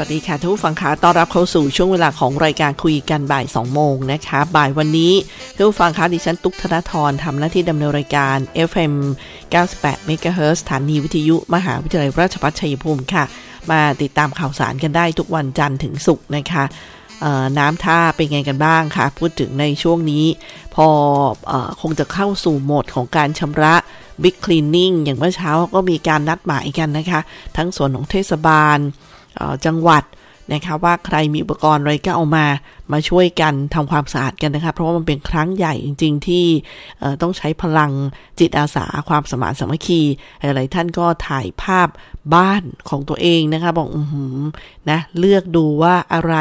วัสดีค่ะทุกผู้ฟังคะต้อนรับเข้าสู่ช่วงเวลาของรายการคุยกันบ่าย2โมงนะคะ บ่ายวันนี้ทุกผู้ฟังคะดิฉันตุ๊กธนทรทำหน้าที่ดำเนินรายการ FM 98 MHz สถานีวิทยุ มหาวิทยาลัยราชภัฏชัยภูมิค่ะ มาติดตามข่าวสารกันได้ทุกวันจันทร์ถึงศุกร์นะคะน้ำท่าเป็นไงกันบ้างคะพูดถึงในช่วงนี้ พออคงจะเข้าสู่โหมดของการชำระ Big Cleaning อย่างเมื่อเช้าก็มีการนัดหมายกันนะคะ ทั้งส่วนของเทศบาล จังหวัดนะคะว่าใครมีอุปกรณ์อะไรก็เอามามาช่วยกันทำความสะอาดกันนะคะเพราะว่ามันเป็นครั้งใหญ่จริง ๆ ที่ต้องใช้พลังจิตอาสาความสมานสามัคคีหลายๆท่านก็ถ่ายภาพบ้านของตัวเองนะคะบอกอืมนะเลือกดูว่าอะไร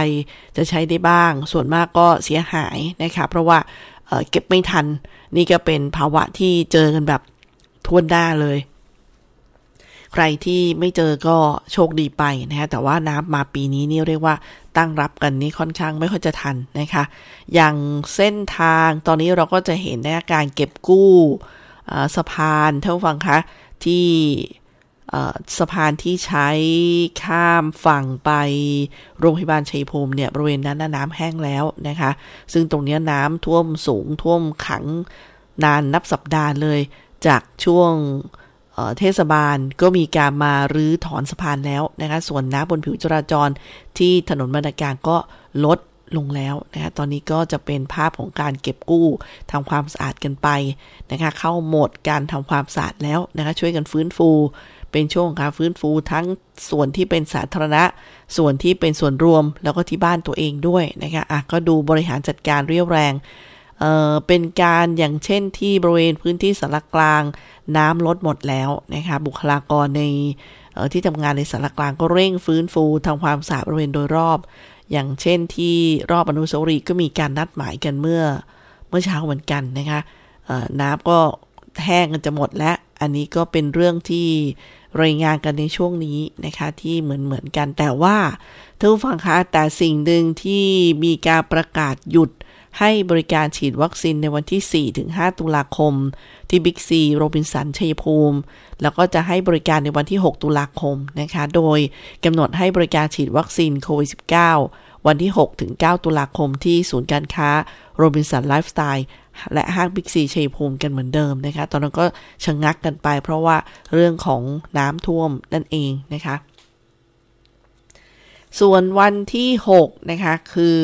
จะใช้ได้บ้าง ส่วนมากก็เสียหายนะคะเพราะว่าเเก็บไม่ทัน นี่ก็เป็นภาวะที่เจอกันแบบทวนหน้าเลย ใครที่ไม่เจอก็โชคดีไปนะฮะแต่ว่าน้ำมาปีนี้นี่เรียกว่าตั้งรับกันนี่ค่อนข้างไม่ค่อยจะทันนะคะ อย่างเส้นทางตอนนี้เราก็จะเห็นในการเก็บกู้สะพานเท่าฟังคะที่สะพานที่ใช้ข้ามฝั่งไปโรงพยาบาลชัยภูมิเนี่ยบริเวณนั้นน้ำแห้งแล้วนะคะ ซึ่งตรงนี้น้ำท่วมสูงท่วมขังนานนับสัปดาห์เลย จากช่วง เทศบาลก็มีการมารื้อถอนสะพานแล้วนะคะส่วนน้ำบนผิวจราจรที่ถนนบรรณาการก็ลดลงแล้วนะคะตอนนี้ก็จะเป็นภาพของการเก็บกู้ทำความสะอาดกันไปนะคะเข้าโหมดการทำความสะอาดแล้วนะคะช่วยกันฟื้นฟู เป็นช่วงการฟื้นฟูทั้งส่วนที่เป็นสาธารณะ ส่วนที่เป็นส่วนรวมแล้วก็ที่บ้านตัวเองด้วยนะคะอะก็ดูบริหารจัดการเรียวแรงเอ่อเป็นการอย่างเช่นที่บริเวณพื้นที่สารกลาง น้ำลดหมดแล้วนะคะ บุคลากรในที่ทำงานในสารกลางก็เร่งฟื้นฟูทำความสะอาดบริเวณโดยรอบ อย่างเช่นที่รอบอนุสาวรีย์ก็มีการนัดหมายกันเมื่อเมื่อเช้าเหมือนกันนะคะน้ำก็แห้งกันจะหมดแล้ว อันนี้ก็เป็นเรื่องที่รายงานกันในช่วงนี้นะคะ ที่เหมือนเหมือนกันแต่ว่าท่านผู้ฟังคะแต่สิ่งหนึ่งที่มีการประกาศหยุด ให้บริการฉีดวัคซีนในวันที่ 4-5 ตุลาคม ที่บิ๊กซีโรบินสันชัยภูมิ แล้วก็จะให้บริการในวันที่ 6 ตุลาคมนะคะ โดยกำหนดให้บริการฉีดวัคซีนโควิด -19 วันที่ 6-9 ตุลาคมที่ศูนย์การค้าโรบินสันไลฟ์สไตล์และห้างบิ๊กซีชัยภูมิกันเหมือนเดิมนะคะ ตอนนั้นก็ชะงักกันไป เพราะว่าเรื่องของน้ำท่วมนั่นเองนะคะส่วนวันที่ 6 นะคะ คือ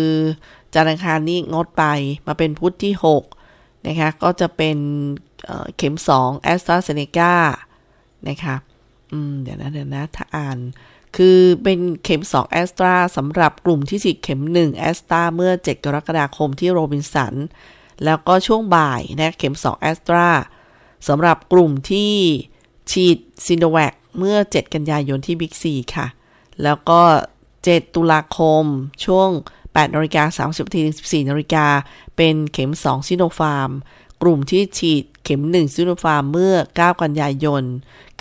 จันทร์อังคารนี้งดไปมาเป็นพุธที่ 6 นะคะ ก็จะเป็นเข็ม2แอสตราเซเนกานะคะอืมเดี๋ยวนะเดี๋ยวนะ ถ้าอ่าน คือเป็นเข็ม2แอสตราสำหรับกลุ่มที่ฉีดเข็ม1แอสตราเมื่อ 7 กรกฎาคมที่โรบินสัน แล้วก็ช่วงบ่ายนะเข็ม2แอสตราสำหรับกลุ่มที่ฉีดซิโนแวคเมื่อ 7 กันยายนที่บิ๊กซีค่ะ แล้วก็ 7 ตุลาคมช่วง 8นาฬิกา30นาทีถึง14นาฬิกาเป็นเข็ม 2 ซิโนฟาร์ม กลุ่มที่ฉีดเข็ม 1 ซิโนฟาร์มเมื่อ 9 กันยายน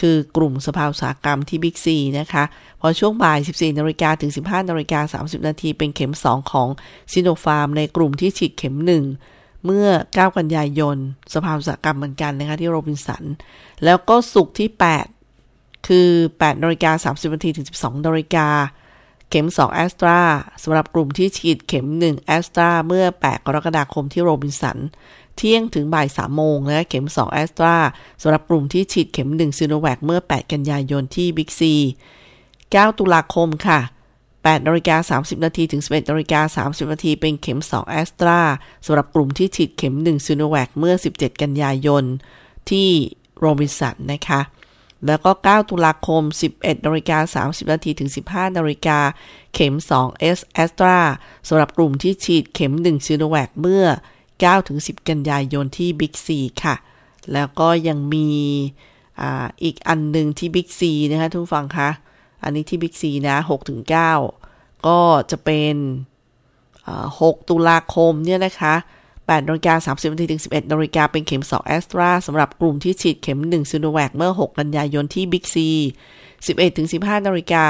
คือกลุ่มสภาอุตสาหกรรมที่บิ๊กซีนะคะ พอช่วงบ่าย 14นาฬิกาถึง 15นาฬิกา30นาทีเป็นเข็ม 2 ของซิโนฟาร์ม ในกลุ่มที่ฉีดเข็ม 1เมื่อ 9 กันยายน สภาอุตสาหกรรมเหมือนกันนะคะที่โรบินสัน แล้วก็ศุกร์ที่ 8 คือ8นาฬิกา30นาทีถึง 12นาฬิกา เข็ม 2 แอสตราสำหรับกลุ่มที่ฉีดเข็ม 1 แอสตราเมื่อ 8 กรกฎาคมที่โรบินสัน เที่ยงถึงบ่าย 3 โมงนะเข็ม 2 แอสตราสำหรับกลุ่มที่ฉีดเข็ม 1ซิโนแวคเมื่อ 8 กันยายนที่บิ๊กซี 9 ตุลาคมค่ะ8นาฬิกา30 นาทีถึง 11นาฬิกา30 นาทีเป็นเข็ม 2 แอสตราสำหรับกลุ่มที่ฉีดเข็ม 1ซิโนแวคเมื่อ 17 กันยายนที่โรบินสันนะคะ แล้วก็ 9 ตุลาคม 11นาฬิกา30นาทีถึง 15นาฬิกาเข็ม 2 S แอสตราสำหรับกลุ่มที่ฉีดเข็ม 1 ซิโนแวคเมื่อ 9 ถึง 10 กันยายนที่บิ๊กซีค่ะ แล้วก็ยังมีอีกอันหนึ่งที่บิ๊กซีนะคะทุกฟังคะ อันนี้ที่บิ๊กซีนะ6ถึง9ก็จะเป็น 6 ตุลาคมเนี่ยนะคะ 8นาฬิกา30นาทีถึง 11นาฬิกาเป็นเข็ม 2 แอสตราสำหรับกลุ่มที่ฉีดเข็ม 1ซิโนแวคเมื่อ 6 กันยายนที่บิ๊กซี11ถึง15นาฬิกา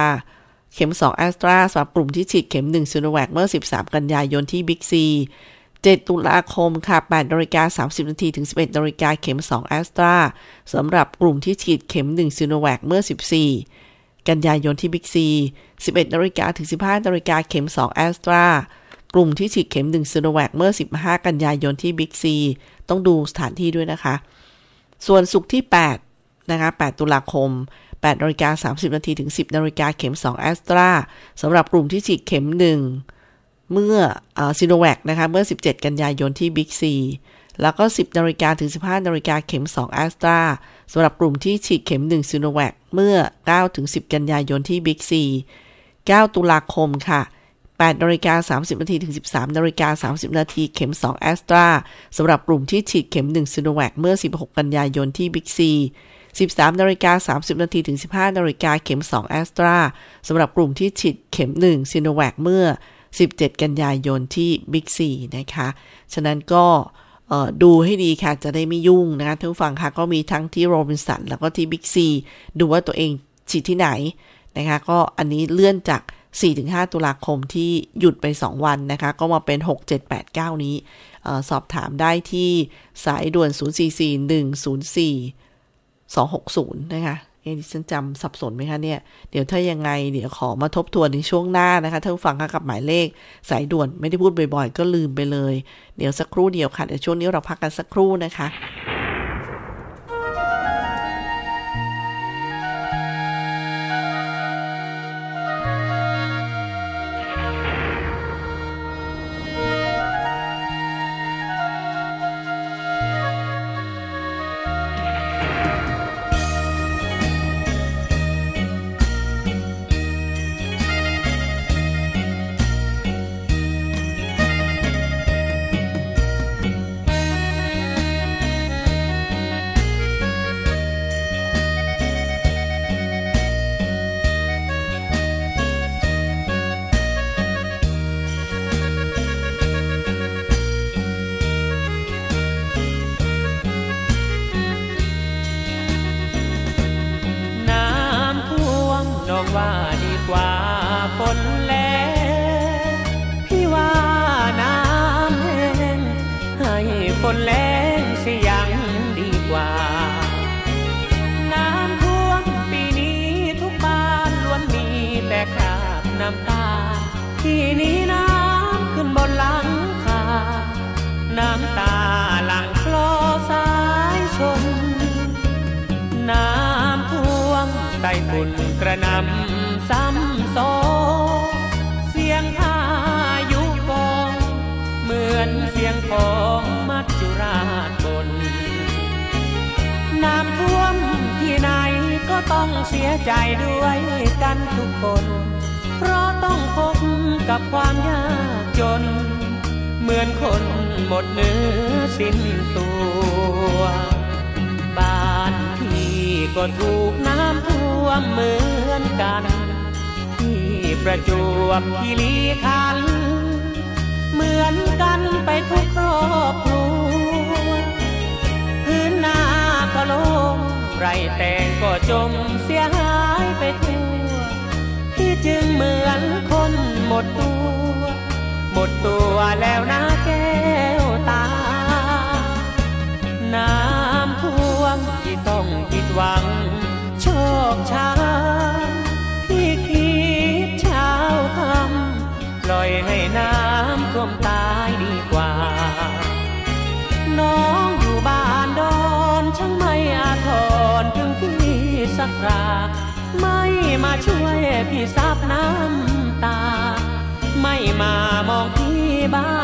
เข็ม 2 แอสตราสำหรับกลุ่มที่ฉีดเข็ม 1ซิโนแวคเมื่อ 13 กันยายนที่บิ๊กซี7ตุลาคมค่ะ8นาฬิกา30นาทีถึง 11นาฬิกาเข็ม 2 แอสตราสำหรับกลุ่มที่ฉีดเข็ม 1ซิโนแวคเมื่อ 14 กันยายนที่บิ๊กซี11นาฬิกาถึง 15นาฬิกาเข็ม 2 แอสตรา กลุ่มที่ฉีดเข็มหนึ่งซิโนแวคเมื่อ 15 กันยายนที่บิ๊กซีต้องดูสถานที่ด้วยนะคะ ส่วนศุกร์ที่ 8 นะคะ 8 ตุลาคม8นาฬิกา30 นาทีถึง 10นาฬิกาเข็ม 2 แอสตราสำหรับกลุ่มที่ฉีดเข็ม 1 เมื่อซิโนแวคนะคะ เมื่อ 17 กันยายนที่บิ๊กซีแล้วก็ 10นาฬิกาถึง 15นาฬิกาเข็ม 2 แอสตราสำหรับกลุ่มที่ฉีดเข็ม 1ซิโนแวคเมื่อ 9 ถึง 10 กันยายนที่บิ๊กซี9ตุลาคมค่ะ 8นาฬิกา30นาทีถึง 13นาฬิกา30นาทีเข็ม 2 แอสตราสำหรับกลุ่มที่ฉีดเข็ม 1ซิโนแวคเมื่อ 16 กันยายนที่บิ๊กซี 13นาฬิกา30นาทีถึง 15นาฬิกาเข็ม 2 แอสตราสำหรับกลุ่มที่ฉีดเข็ม 1ซิโนแวคเมื่อ 17 กันยายนที่บิ๊กซีนะคะ ฉะนั้นก็ดูให้ดีค่ะ จะได้ไม่ยุ่งนะคะทุกฝั่งค่ะ ก็มีทั้งที่โรบินสันแล้วก็ที่บิ๊กซีดูว่าตัวเองฉีดที่ไหนนะคะ ก็อันนี้เลื่อนจาก 4-5 ตุลาคมที่หยุดไป 2 วันนะคะ ก็มาเป็น 6 7 8 9 นี้สอบถามได้ที่สายด่วน 044 104 260 นะคะเอ๊ะฉันจำสับสนไหมคะเนี่ย เดี๋ยวถ้ายังไง เดี๋ยวขอมาทบทวนในช่วงหน้านะคะท่านฟังกับหมายเลขสายด่วนไม่ได้พูดบ่อยๆ ก็ลืมไปเลย เดี๋ยวสักครู่เดียวค่ะ เดี๋ยวช่วงนี้เราพักกันสักครู่นะคะ นำซ้ำสองเสียงอายุกองเหมือนเสียงของมัจจุราชบนน้ำท่วมที่ไหนก็ต้องเสียใจด้วยกันทุกคน เพราะต้องพบกับความยากจน เหมือนคนหมดเนื้อสิ้นตัว ก็ถูกน้ำท่วมเหมือนกัน ที่ประจวบคีรีขัน เหมือนกันไปทุกครอบครัวพื้นนาก็ลงไรแตงก็จมเสียหายไปทั่วที่จึงเหมือนคนหมดตัว หมดตัวแล้วนะแก้ว ซับน้ำตา ไม่มามองพี่บ้าง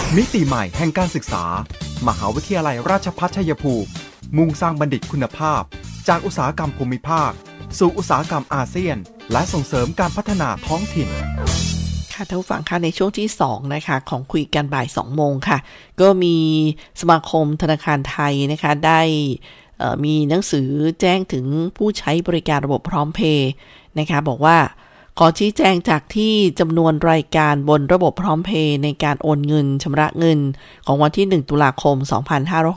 มิติใหม่แห่งการศึกษา มหาวิทยาลัยราชภัฏชัยภูมิ มุ่งสร้างบัณฑิตคุณภาพ จากอุตสาหกรรมภูมิภาค สู่อุตสาหกรรมอาเซียน และส่งเสริมการพัฒนาท้องถิ่นค่ะท่านฟังค่ะในช่วงที่ 2 นะคะ ของคุยกันบ่าย 2 โมงค่ะ ก็มีสมาคมธนาคารไทยนะคะได้มีหนังสือแจ้งถึงผู้ใช้บริการระบบพร้อมเพย์นะคะบอกว่า ขอชี้แจงจากที่จำนวนรายการบนระบบพร้อมเพย์ในการโอนเงินชำระเงิน ของวันที่ 1 ตุลาคม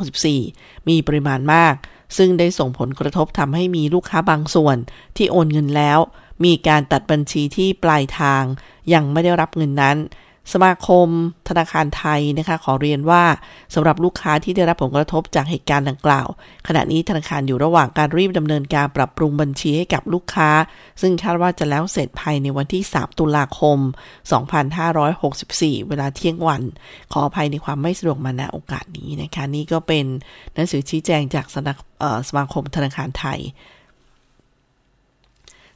2564 มีปริมาณมาก ซึ่งได้ส่งผลกระทบทำให้มีลูกค้าบางส่วน ที่โอนเงินแล้ว มีการตัดบัญชีที่ปลายทาง ยังไม่ได้รับเงินนั้น สมาคมธนาคารไทยนะคะขอเรียนว่าสำหรับลูกค้าที่ได้รับผลกระทบจากเหตุการณ์ดังกล่าว ขณะนี้ธนาคารอยู่ระหว่างการรีบดำเนินการปรับปรุงบัญชีให้กับลูกค้า ซึ่งคาดว่าจะแล้วเสร็จภายในวันที่ 3 ตุลาคม 2564 เวลาเที่ยงวัน ขออภัยในความไม่สะดวกมาณโอกาสนี้นะคะนี่ก็เป็นหนังสือชี้แจงจากสมาคมธนาคารไทย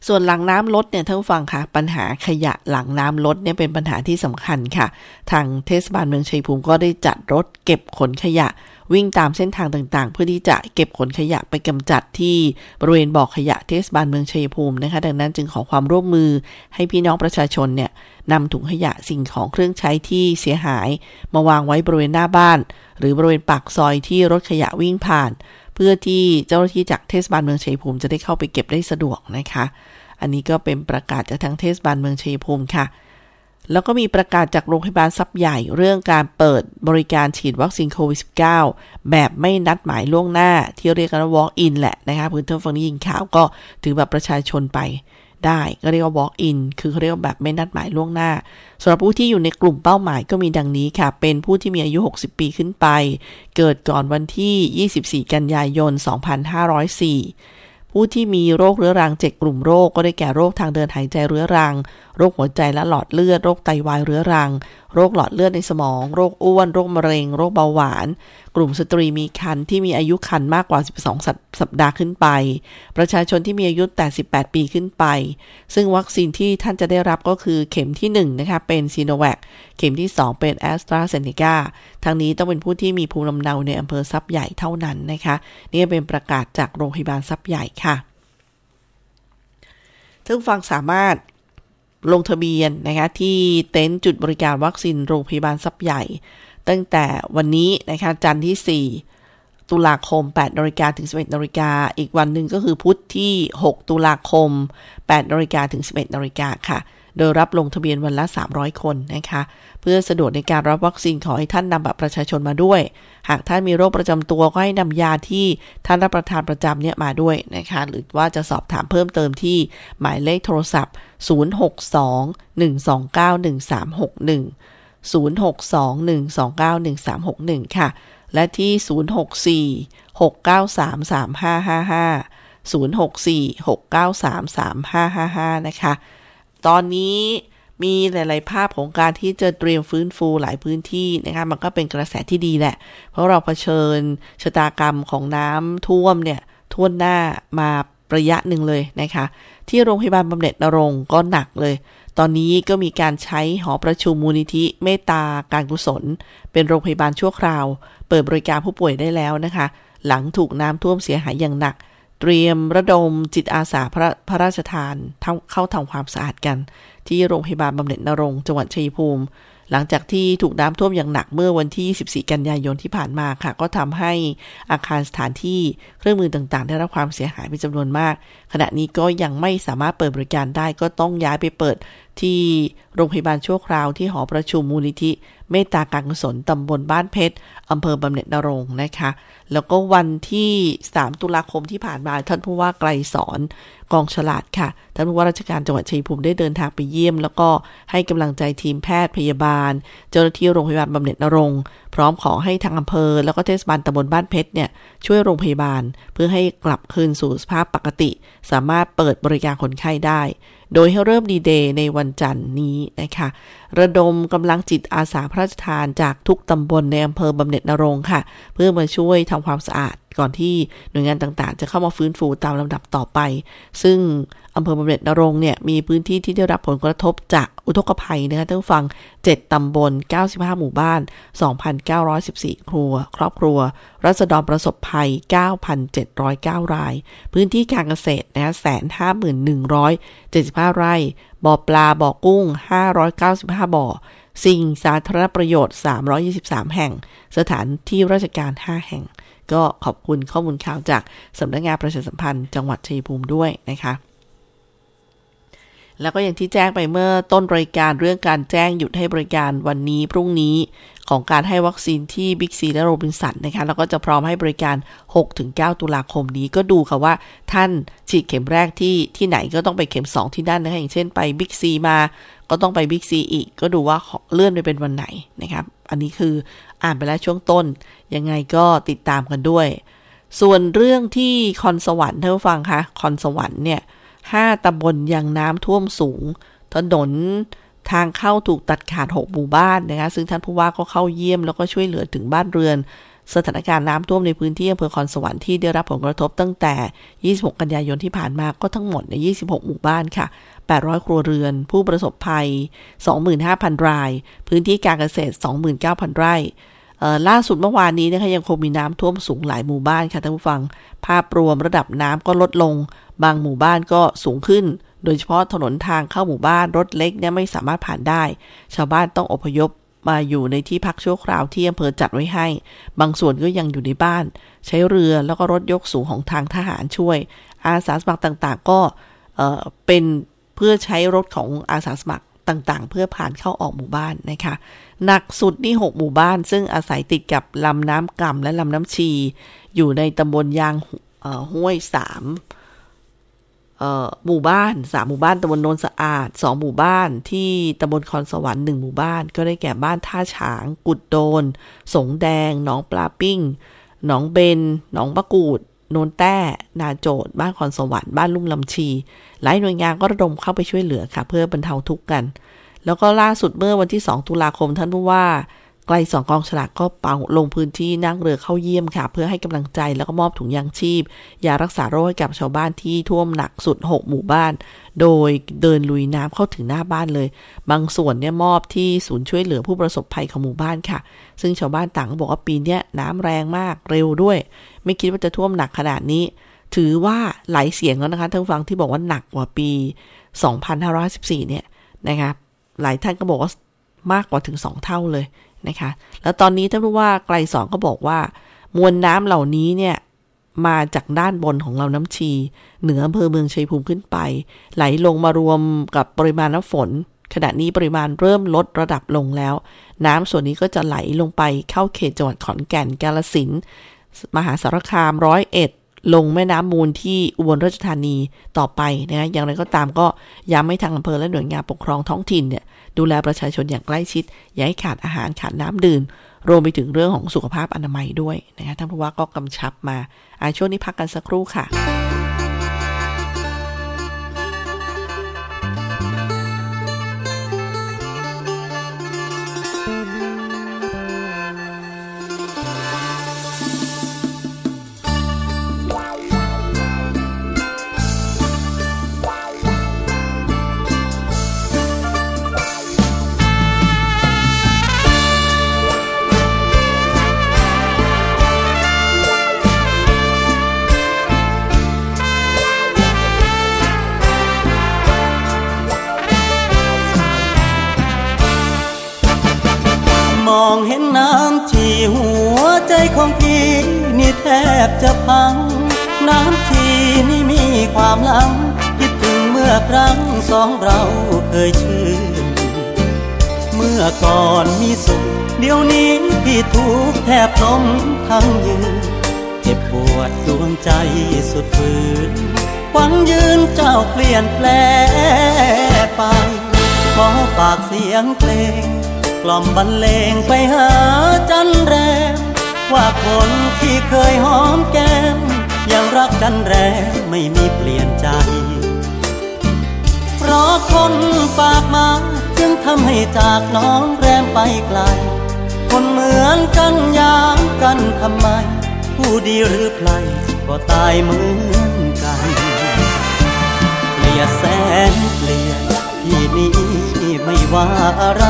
ส่วนหลังน้ำลดเนี่ยท่านฟังค่ะ ปัญหาขยะหลังน้ำลดเนี่ยเป็นปัญหาที่สำคัญค่ะ ทางเทศบาลเมืองชัยภูมิก็ได้จัดรถเก็บขนขยะ วิ่งตามเส้นทางต่างๆ เพื่อที่จะเก็บขนขยะไปกำจัดที่บริเวณบ่อขยะเทศบาลเมืองชัยภูมินะคะ ดังนั้นจึงขอความร่วมมือให้พี่น้องประชาชนเนี่ยนำถุงขยะสิ่งของเครื่องใช้ที่เสียหาย มาวางไว้บริเวณหน้าบ้าน หรือบริเวณปากซอยที่รถขยะวิ่งผ่าน เพื่อที่เจ้าหน้าที่จากเทศบาลเมืองชัยภูมิจะได้เข้าไปเก็บได้สะดวกนะคะ อันนี้ก็เป็นประกาศจากทางเทศบาลเมืองชัยภูมิค่ะ แล้วก็มีประกาศจากโรงพยาบาลซับใหญ่ เรื่องการเปิดบริการฉีดวัคซีนโควิด -19 แบบไม่นัดหมายล่วงหน้าที่เรียกกันว่า walk in แหละนะคะพื้นที่ฟังนี้ยิงข่าวก็ถือแบบประชาชนไป ได้ก็เรียกว่า walk in คือเขาเรียกว่าแบบไม่นัดหมายล่วงหน้าสำหรับผู้ที่อยู่ในกลุ่มเป้าหมายก็มีดังนี้ค่ะ เป็นผู้ที่มีอายุ 60 ปีขึ้นไป เกิดก่อนวันที่ 24 กันยายน 2504 ผู้ที่มีโรคเรื้อรัง 7 กลุ่มโรคก็ได้แก่โรคทางเดินหายใจเรื้อรัง โรคหัวใจและหลอดเลือด โรคไตวายเรื้อรังโรคหลอดเลือดในสมอง โรคอ้วน โรคมะเร็ง โรคเบาหวาน กลุ่มสตรีมีครรภ์ที่มีอายุครรภ์มากกว่า 12 สัปดาห์ขึ้นไป ประชาชนที่มีอายุตั้งแต่18 ปีขึ้นไป ซึ่งวัคซีนที่ท่านจะได้รับก็คือเข็มที่ 1 นะคะ เป็นซิโนแวค เข็มที่ 2 เป็นแอสตราเซเนกาทั้งนี้ต้องเป็นผู้ที่มีภูมิลำเนาในอำเภอซับใหญ่เท่านั้นนะคะ นี่เป็นประกาศจากโรงพยาบาลซับใหญ่ค่ะซึ่งฟังสามารถ ลงทะเบียนนะคะที่เต็นท์จุดบริการวัคซีนโรงพยาบาลซับใหญ่ ตั้งแต่วันนี้นะคะจันทร์ที่ 4 ตุลาคม8นาฬิกาถึง 11นาฬิกาอีกวันหนึ่งก็คือพุธที่ 6 ตุลาคม8นาฬิกาถึง 11นาฬิกาค่ะ โดยรับลงทะเบียนวันละ 300 คนนะคะ เพื่อสะดวกในการรับวัคซีนขอให้ท่านนำบัตรประชาชนมาด้วย หากท่านมีโรคประจำตัวก็ให้นำยาที่ท่านรับประทานประจำเนี่ยมาด้วยนะคะ หรือว่าจะสอบถามเพิ่มเติมที่หมายเลขโทรศัพท์ 062-129-1361 062-129-1361 ค่ะ และที่ 064-693-3555 064-693-3555นะคะ ตอนนี้มีหลาย ๆ ภาพของการที่จะเตรียมฟื้นฟูหลายพื้นที่นะคะมันก็เป็นกระแสที่ดีแหละ เพราะเราเผชิญชะตากรรมของน้ำท่วมเนี่ยท่วมหน้ามาระยะหนึ่งเลยนะคะ ที่โรงพยาบาลบำเหน็จนรงก็หนักเลย ตอนนี้ก็มีการใช้หอประชุมมูลนิธิเมตตาการกุศล เป็นโรงพยาบาลชั่วคราว เปิดบริการผู้ป่วยได้แล้วนะคะ หลังถูกน้ำท่วมเสียหายอย่างหนัก เตรียมระดมจิตอาสาพระพระราชทานเข้าทำความสะอาดกัน ที่โรงพยาบาลบำเหน็จนรงจังหวัดชัยภูมิ หลังจากที่ถูกน้ำท่วมอย่างหนักเมื่อวันที่ 14 กันยายนที่ผ่านมาค่ะ ก็ทำให้อาคารสถานที่เครื่องมือต่างๆ ได้รับความเสียหายเป็นจำนวนมาก ขณะนี้ก็ยังไม่สามารถเปิดบริการได้ก็ต้องย้ายไปเปิด ที่โรงพยาบาลชั่วคราวที่หอประชุมมูลนิธิ เมตตาการกุศลตำบลบ้านเพชรอำเภอบำเหน็จนรงนะคะ แล้วก็วันที่ 3 ตุลาคมที่ผ่านมาท่านผู้ว่าไกลสอนกองฉลาดค่ะ ท่านผู้ว่าราชการจังหวัดชัยภูมิได้เดินทางไปเยี่ยม แล้วก็ให้กำลังใจทีมแพทย์พยาบาล เจ้าหน้าที่โรงพยาบาลบำเหน็จนรงพร้อมขอให้ทางอำเภอ แล้วก็เทศบาลตำบลบ้านเพชรเนี่ยช่วยโรงพยาบาล เพื่อให้กลับคืนสู่สภาพปกติ สามารถเปิดบริการคนไข้ได้ โดยให้เริ่มดีเดย์ในวันจันทร์นี้นะคะ ระดมกำลังจิตอาสาพระราชทานจากทุกตำบลในอำเภอบำเหน็จนรงค่ะ เพื่อมาช่วยทำความสะอาด ก่อนที่หน่วยงานต่างๆ จะเข้ามาฟื้นฟูตามลำดับต่อไป ซึ่งอำเภอบำเหน็จนรงเนี่ยมีพื้นที่ที่ได้รับผลกระทบจากอุทกภัยนะคะท่านฟัง 7 ตำบล 95 หมู่บ้าน 2,914 ครัว ครอบครัว รัศดรประสบภัย 9,709 ราย พื้นที่การเกษตรนะแสนห้าหมื่นหนึ่งร้อยเจ็ดสิบห้าไร่ บ่อปลา บ่อกุ้ง 595 บ่อ สิ่งสาธารณประโยชน์ 323 แห่ง สถานที่ราชการ 5 แห่ง ก็ขอบคุณข้อมูลข่าวจากสำนักงงานประชาสัมพันธ์จังหวัดชัยภูมิด้วยนะคะแล้วก็อย่างที่แจ้งไปเมื่อต้นรายการเรื่องการแจ้งหยุดให้บริการวันนี้พรุ่งนี้ของการให้วัคซีนที่บิ๊กซีและโรบินสันนะคะแล้วก็จะพร้อมให้บริการ 6-9 ตุลาคมนี้ก็ดูค่ะว่าท่านฉีดเข็มแรกที่ที่ไหนก็ต้องไปเข็ม 2 ที่นั่นนะคะอย่างเช่นไปบิ๊กซีมา ก็ต้องไปบิ๊กซีอีก ก็ดูว่าเลื่อนไปเป็นวันไหนนะครับ อันนี้คืออ่านไปแล้วช่วงต้น ยังไงก็ติดตามกันด้วย ส่วนเรื่องที่คอนสวรรค์ท่านฟังคะคอนสวรรค์เนี่ยห้าตำบลยังน้ำท่วมสูง ถนนทางเข้าถูกตัดขาด 6 หมู่บ้านนะคะซึ่งท่านผู้ว่าก็เข้าเยี่ยมแล้วก็ช่วยเหลือถึงบ้านเรือน สถานการณ์น้ำท่วมในพื้นที่อำเภอคอนสวรรค์ที่ได้รับผลกระทบตั้งแต่ 26 กันยายนที่ผ่านมาก็ทั้งหมดใน 26 หมู่บ้านค่ะ 800 ครัวเรือน ผู้ประสบภัย 25,000 ราย พื้นที่การเกษตร 29,000 ไร่ล่าสุดเมื่อวานนี้นะคะยังคงมีน้ำท่วมสูงหลายหมู่บ้านค่ะท่านผู้ฟัง ภาพรวมระดับน้ำก็ลดลง บางหมู่บ้านก็สูงขึ้น โดยเฉพาะถนนทางเข้าหมู่บ้านรถเล็กเนี่ยไม่สามารถผ่านได้ ชาวบ้านต้องอพยพ มาอยู่ในที่พักชั่วคราวที่อำเภอจัดไว้ให้ บางส่วนก็ยังอยู่ในบ้าน ใช้เรือแล้วก็รถยกสูงของทางทหารช่วย อาสาสมัครต่างๆ ก็เป็นเพื่อใช้รถของอาสาสมัครต่างๆ เพื่อผ่านเข้าออกหมู่บ้านนะคะ หนักสุดนี่ 6 หมู่บ้าน ซึ่งอาศัยติดกับลำน้ำกำและลำน้ำชี อยู่ในตำบลยางห้วยสาม หมู่บ้านสามหมู่บ้านตำบลโนนสะอาดสองหมู่บ้านที่ตำบลคอนสวรรค์หนึ่งหมู่บ้าน ก็ได้แก่บ้านท่าฉาง กุดโดน สงแดง หนองปลาปิ้ง หนองเบน หนองปะกูด โนนแต้ นาโจด บ้านคอนสวรรค์ บ้านลุ่มลำชี หลายหน่วยงานก็ระดมเข้าไปช่วยเหลือค่ะ เพื่อบรรเทาทุกข์กัน แล้วก็ล่าสุดเมื่อวันที่ 2 ตุลาคมท่านผู้ว่า ไกลสองกองฉลากก็เป่าลงพื้นที่นั่งเรือเข้าเยี่ยมค่ะ เพื่อให้กำลังใจแล้วก็มอบถุงยางชีพยารักษาโรคให้กับชาวบ้านที่ท่วมหนักสุด 6 หมู่บ้าน โดยเดินลุยน้ำเข้าถึงหน้าบ้านเลย บางส่วนเนี่ยมอบที่ศูนย์ช่วยเหลือผู้ประสบภัยของหมู่บ้านค่ะ ซึ่งชาวบ้านต่างก็บอกว่าปีนี้น้ำแรงมากเร็วด้วย ไม่คิดว่าจะท่วมหนักขนาดนี้ ถือว่าหลายเสียงแล้วนะคะท่านฟังที่บอกว่าหนักกว่าปี 2514เนี่ยนะคะหลายท่านก็บอกว่ามากกว่าถึง 2 เท่าเลย นะคะ แล้วตอนนี้ท่านผู้ว่าไกลสองก็บอกว่า มวลน้ำเหล่านี้เนี่ยมาจากด้านบนของเราน้ำชี เหนืออำเภอเมืองชัยภูมิขึ้นไป ไหลลงมารวมกับปริมาณน้ำฝน ขณะนี้ปริมาณเริ่มลดระดับลงแล้ว น้ำส่วนนี้ก็จะไหลลงไปเข้าเขตจังหวัดขอนแก่นกาลสินมหาสารคามร้อยเอ็ด ลงแม่น้ำมูลที่อุบลราชธานีต่อไปนะอย่างไรก็ตามก็ย้ำให้ทางอำเภอและหน่วยงานปกครองท้องถิ่นเนี่ยดูแลประชาชนอย่างใกล้ชิด อย่าให้ขาดอาหารขาดน้ำดื่ม รวมไปถึงเรื่องของสุขภาพอนามัยด้วยนะคะท่านผู้ว่าก็กำชับมาอาช่วงนี้พักกันสักครู่ค่ะ สองเราเคยชื่น เมื่อก่อนมีสุข เดี๋ยวนี้พี่ทุกแทบล้มทั้งยืน เจ็บปวดดวงใจสุดฝืนหวังยืนเจ้าเปลี่ยนแปลไป ขอฝากเสียงเพลง กล่อมบรรเลงไปหาจันแรม ว่าคนที่เคยหอมแก้ม ยังรักกันแรงไม่มีเปลี่ยนใจ ราะคนปากมา จึงทำให้จากน้องแรมไปไกล คนเหมือนกันยามกันทำไม ผู้ดีหรือใครก็ตายเหมือนกันเปลี่ยนแสนเปลี่ยนที่นี้ไม่ว่าอะไร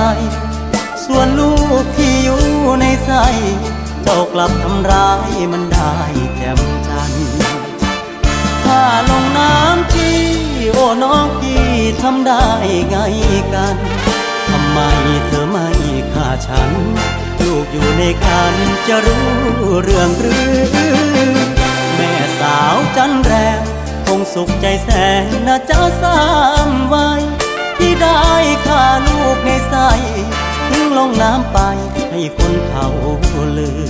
ส่วนลูกที่อยู่ในใจจ้ากลับทำร้ายมันได้แจ่มจันถ้าลงน้ำที่ โอ้น้องพี่ทำได้ไงกันทำไมเธอไม่ฆ่าฉัน ลูกอยู่ในคันจะรู้เรื่องหรือ แม่สาวจันแรมคงสุขใจแสนนะเจ้าสามไว้ที่ได้ฆ่าลูกในใสทิ้งลงน้ำไปให้คนเขาลือ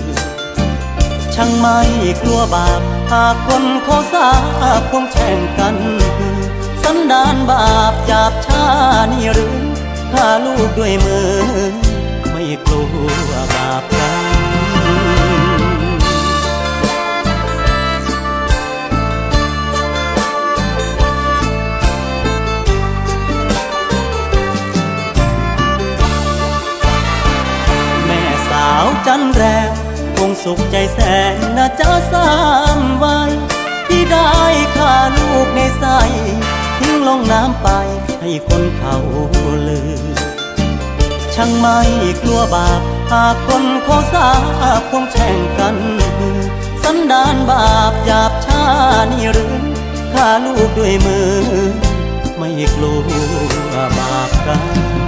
ช่างไม่กลัวบาปหากคนเขาสาบคงแช่งกัน สันดานบาปหยาบชานี่หรือฆ่าลูกด้วยมือ ไม่กลัวบาปกันาวจันแรมคงสุขใจแสนนะจ้าสามวันที่ได้ฆ่าลูกในใส ทิ้งลงน้ำไปให้คนเขาลือ ช่างไม่กลัวบาปหากคนเขาสาบคงแช่งกันสันดานบาปหยาบช้านี่หรือฆ่าลูกด้วยมือ ไม่กลัวบาปกัน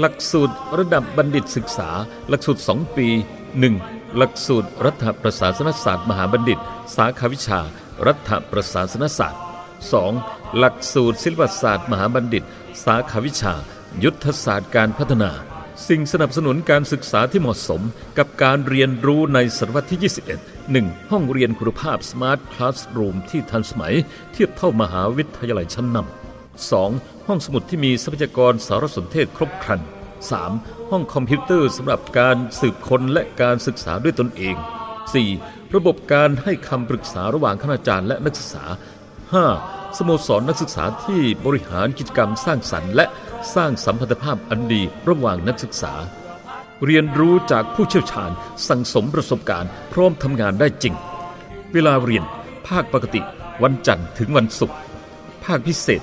หลักสูตรระดับบัณฑิตศึกษา หลักสูตร 2 ปี 1. หลักสูตรรัฐประศาสนศาสตร์ มหาบัณฑิต สาขาวิชา รัฐประศาสนศาสตร์ 2. หลักสูตรศิลปศาสตร์ มหาบัณฑิต สาขาวิชา ยุทธศาสตร์การพัฒนา สิ่งสนับสนุนการศึกษาที่เหมาะสมกับการเรียนรู้ในศตวรรษที่ 21 1. ห้องเรียนคุณภาพ Smart Classroom ที่ทันสมัย เทียบเท่ามหาวิทยาลัยชั้นนำ 2. ห้องสมุดที่มีทรัพยากรสารสนเทศครบครัน 3. ห้องคอมพิวเตอร์สำหรับการสืบค้นและการศึกษาด้วยตนเอง 4. ระบบการให้คำปรึกษาระหว่างคณาจารย์และนักศึกษา 5. สโมสรนักศึกษาที่บริหารกิจกรรมสร้างสรรค์ และสร้างสัมพันธภาพอันดีระหว่างนักศึกษา เรียนรู้จากผู้เชี่ยวชาญ สั่งสมประสบการณ์ พร้อมทำงานได้จริง เวลาเรียน ภาคปกติ วันจันทร์ถึงวันศุกร์ภาคพิเศษ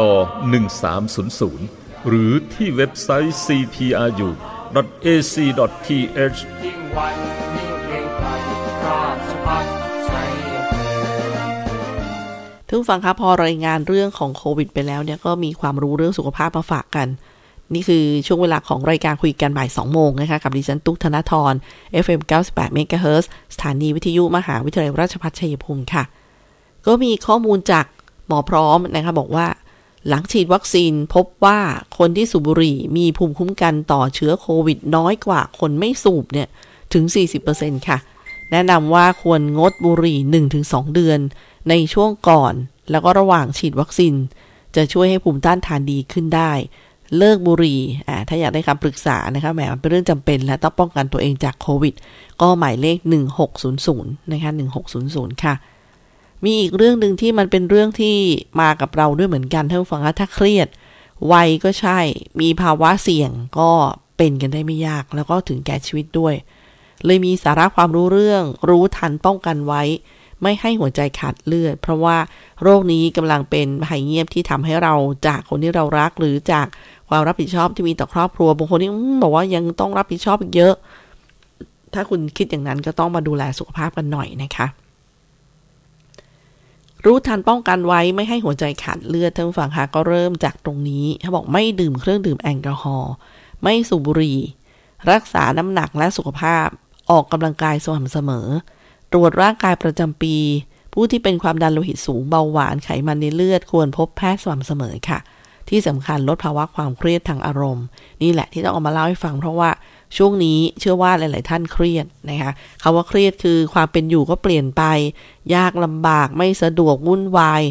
ต่อ 1300 หรือที่เว็บไซต์ cpru.ac.th ท่าชพัฒชัยภูมิทุกฟังคะพอรายงานเรื่องของโควิดไปแล้วเนี่ยก็มีความรู้เรื่องสุขภาพมาฝากกัน นี่คือช่วงเวลาของรายการคุยกันบ่าย 2 โมงนะคะกับดิฉันตุ๊กธนทร FM 98 MHz สถานีวิทยุมหาวิทยาลัยราชภัฏชัยภูมิค่ะ ก็มีข้อมูลจากหมอพร้อมนะคะบอกว่า หลังฉีดวัคซีนพบว่าคนที่สูบบุหรี่มีภูมิคุ้มกันต่อเชื้อโควิดน้อยกว่าคนไม่สูบเนี่ยถึง 40%ค่ะ แนะนำว่าควรงดบุหรี่ 1-2 เดือน ในช่วงก่อนแล้วก็ระหว่างฉีดวัคซีน จะช่วยให้ภูมิต้านทานดีขึ้นได้ เลิกบุหรี่อ่าถ้าอยากได้คำปรึกษานะคะแหมมันเป็นเรื่องจำเป็นและต้องป้องกันตัวเองจากโควิด ก็หมายเลข 1600นะคะ1600 ค่ะ มีอีกเรื่องหนึ่งที่มันเป็นเรื่องที่มากับเราด้วยเหมือนกันท่านผู้ฟังคะถ้าเครียด วัยก็ใช่ มีภาวะเสี่ยงก็เป็นกันได้ไม่ยาก แล้วก็ถึงแก่ชีวิตด้วย เลยมีสาระความรู้เรื่อง รู้ทันป้องกันไว้ ไม่ให้หัวใจขาดเลือด เพราะว่าโรคนี้กำลังเป็นภัยเงียบที่ทำให้เราจากคนที่เรารักหรือจากความรับผิดชอบที่มีต่อครอบครัวบางคนนี่บอกว่ายังต้องรับผิดชอบอีกเยอะ ถ้าคุณคิดอย่างนั้นก็ต้องมาดูแลสุขภาพกันหน่อยนะคะ รู้ทันป้องกันไว้ไม่ให้หัวใจขาดเลือดท่านผู้ฟังคะก็เริ่มจากตรงนี้เขาบอกไม่ดื่มเครื่องดื่มแอลกอฮอล์ไม่สูบบุหรี่ รักษาน้ำหนักและสุขภาพ ออกกำลังกายสม่ำเสมอ ตรวจร่างกายประจำปี ผู้ที่เป็นความดันโลหิตสูงเบาหวานไขมันในเลือดควรพบแพทย์สม่ำเสมอค่ะ ที่สำคัญลดภาวะความเครียดทางอารมณ์ นี่แหละที่ต้องเอามาเล่าให้ฟังเพราะว่า ช่วงนี้เชื่อว่าหลาย ๆ ท่านเครียดนะคะคำว่าเครียดคือความเป็นอยู่ก็เปลี่ยนไป ยากลำบากไม่สะดวกวุ่นวาย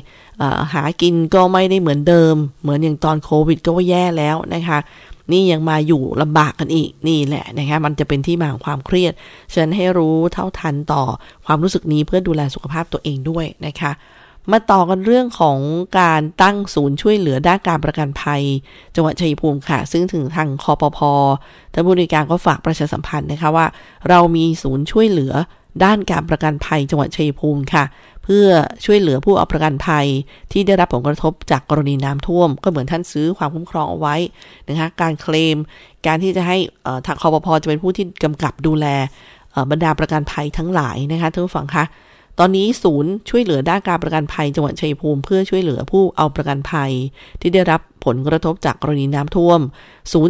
หากินก็ไม่ได้เหมือนเดิม เหมือนอย่างตอนโควิดก็ว่าแย่แล้วนะคะนี่ยังมาอยู่ลำบากกันอีกนี่แหละนะคะมันจะเป็นที่มาของความเครียดฉะนั้นให้รู้เท่าทันต่อความรู้สึกนี้เพื่อดูแลสุขภาพตัวเองด้วยนะคะ มาต่อกันเรื่องของการตั้งศูนย์ช่วยเหลือด้านการประกันภัย จังหวัดชัยภูมิค่ะ ซึ่งถึงทางคอปพท่านผู้ในวยการก็ฝากประชาสัมพันธ์นะคะว่า เรามีศูนย์ช่วยเหลือด้านการประกันภัยจังหวัดชัยภูมิค่ะ เพื่อช่วยเหลือผู้เอาประกันภัยที่ได้รับผลกระทบจากกรณีน้ำท่วม ก็เหมือนท่านซื้อความคุ้มครองเอาไว้นะคะการเคลม การที่จะให้เอ่อทางคอปพจะเป็นผู้ที่กำกับดูแลบรรดาประกันภัยทั้งหลายนะคะท่านผู้ฟังคะ ตอนนี้ศูนย์ช่วยเหลือด้านการประกันภัยจังหวัดชัยภูมิเพื่อช่วยเหลือผู้เอาประกันภัย ที่ได้รับผลกระทบจากกรณีน้ำท่วม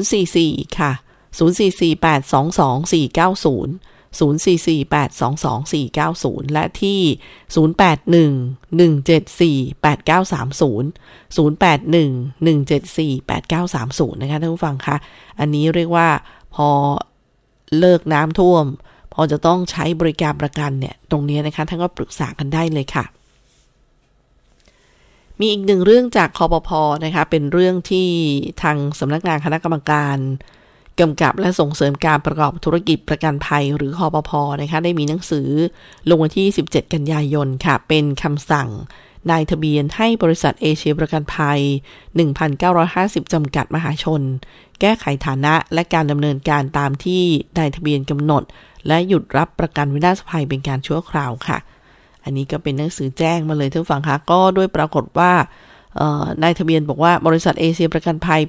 044 ค่ะ 044822490 044822490 และที่ 0811748930 0811748930 นะคะท่านผู้ฟังคะ อันนี้เรียกว่าพอเลิกน้ำท่วม พอจะต้องใช้บริการประกันเนี่ยตรงนี้นะคะท่านก็ปรึกษากันได้เลยค่ะ มีอีกหนึ่งเรื่องจากคอปพอนะคะเป็นเรื่องที่ทางสำนักงานคณะกรรมการกำกับและส่งเสริมการประกอบธุรกิจประกันภัยหรือคอปพอนะคะได้มีหนังสือลงวันที่ 17 กันยายนค่ะ เป็นคำสั่งนายทะเบียนให้บริษัทเอเชียประกันภัย 1,950 จำกัดมหาชน แก้ไขฐานะและการดำเนินการตามที่นายทะเบียนกำหนด และหยุดรับประกันวินาศภัยเป็นการชั่วคราวค่ะ อันนี้ก็เป็นหนังสือแจ้งมาเลยท่านฟังคะก็ด้วยปรากฏว่านายทะเบียนบอกว่าบริษัทเอเชียประกันภัย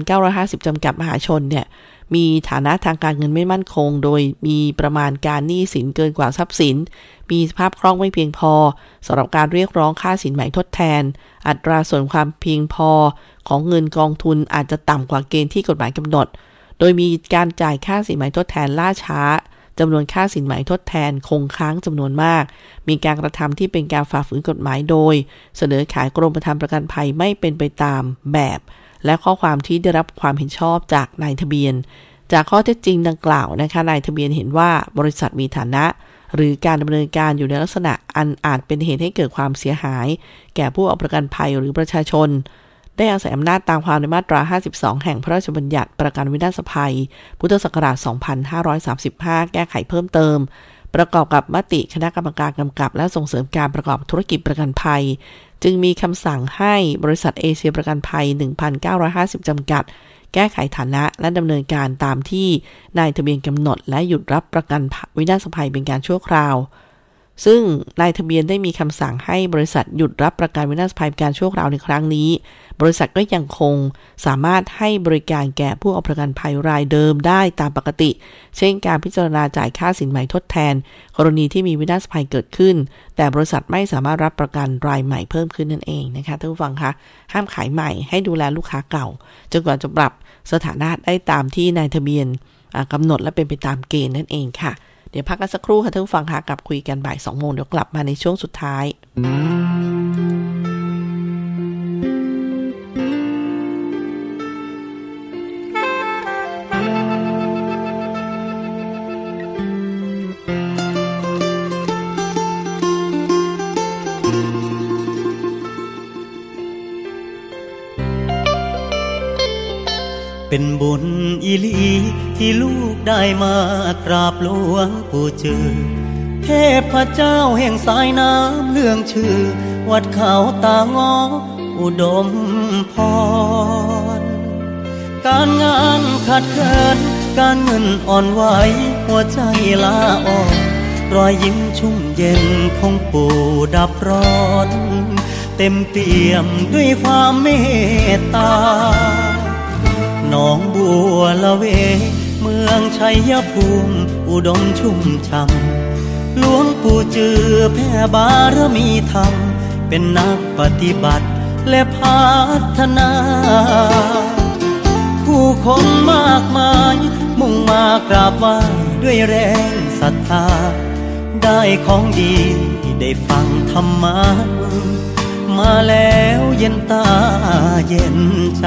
1,950 จำกัดมหาชนเนี่ย มีฐานะทางการเงินไม่มั่นคง โดยมีประมาณการหนี้สินเกินกว่าทรัพย์สิน มีสภาพคล่องไม่เพียงพอสำหรับการเรียกร้องค่าสินไหม่ทดแทน อัตราส่วนความเพียงพอของเงินกองทุนอาจจะต่ำกว่าเกณฑ์ที่กฎหมายกำหนด โดยมีการจ่ายค่าสินไหม่ทดแทนล่าช้า จำนวนค่าสินไหมทดแทนคงค้างจำนวนมาก มีการกระทำที่เป็นการฝ่าฝืนกฎหมายโดย เสนอขายกรมธรรม์ประกันภัยไม่เป็นไปตามแบบ และข้อความที่ได้รับความเห็นชอบจากนายทะเบียน จากข้อเท็จจริงดังกล่าวนะคะนายทะเบียนเห็นว่าบริษัทมีฐานะ หรือการดำเนินการอยู่ในลักษณะอันอาจเป็นเหตุให้เกิดความเสียหาย แก่ผู้เอาประกันภัยหรือประชาชน ได้อาศัยอำนาจตามความในมาตรา 52 แห่งพระราชบัญญัติประกันวินาศภัย พุทธศักราช 2535 แก้ไขเพิ่มเติม ประกอบกับมติคณะกรรมการกำกับ และส่งเสริมการประกอบธุรกิจประกันภัย จึงมีคำสั่งให้บริษัทเอเชียประกันภัย 1,950 จำกัด แก้ไขฐานะและดำเนินการตามที่นายทะเบียนกำหนด และหยุดรับประกันวินาศภัยเป็นการชั่วคราวซึ่งนายทะเบียนได้มีคำสั่งให้บริษัทหยุดรับประกันวินาศภัยการชั่วคราวในครั้งนี้ บริษัทก็ยังคงสามารถให้บริการแก่ผู้เอาประกันภัยรายเดิมได้ตามปกติ เช่นการพิจารณาจ่ายค่าสินใหม่ทดแทน กรณีที่มีวินาศภัยเกิดขึ้น แต่บริษัทไม่สามารถรับประกันรายใหม่เพิ่มขึ้นนั่นเองนะคะท่านผู้ฟังคะห้ามขายใหม่ให้ดูแลลูกค้าเก่าจนกว่าจะปรับสถานะได้ตามที่นายทะเบียนกำหนดและเป็นไปตามเกณฑ์นั่นเองค่ะเดี๋ยวพักกันสักครู่ค่ะท่านผู้ฟังค่ะกลับคุยกันบ่ายสองโมงเดี๋ยวกลับมาในช่วงสุดท้าย ที่ลูกได้มากราบหลวงปู่เจอเทพเจ้าแห่งสายน้ำเรื่องชื่อ วัดเขาตางออุดมพร การงานขัดเคินการเงินอ่อนไหวหัวใจลาอ่อนรอยยิ้มชุ่มเย็นของปู่ดับร้อน เต็มเปี่ยมด้วยความเมตตา น้องบัวละเว องชัยภูมิอุดมชุ่มช่ำหลวงปู่จือแผ่บารมีธรรม เป็นนักปฏิบัติและพัฒนา ผู้คนมากมาย มุ่งมากราบไหว้ด้วยแรงศรัทธา ได้ของดีได้ฟังธรรมะมาแล้วเย็นตาเย็นใจ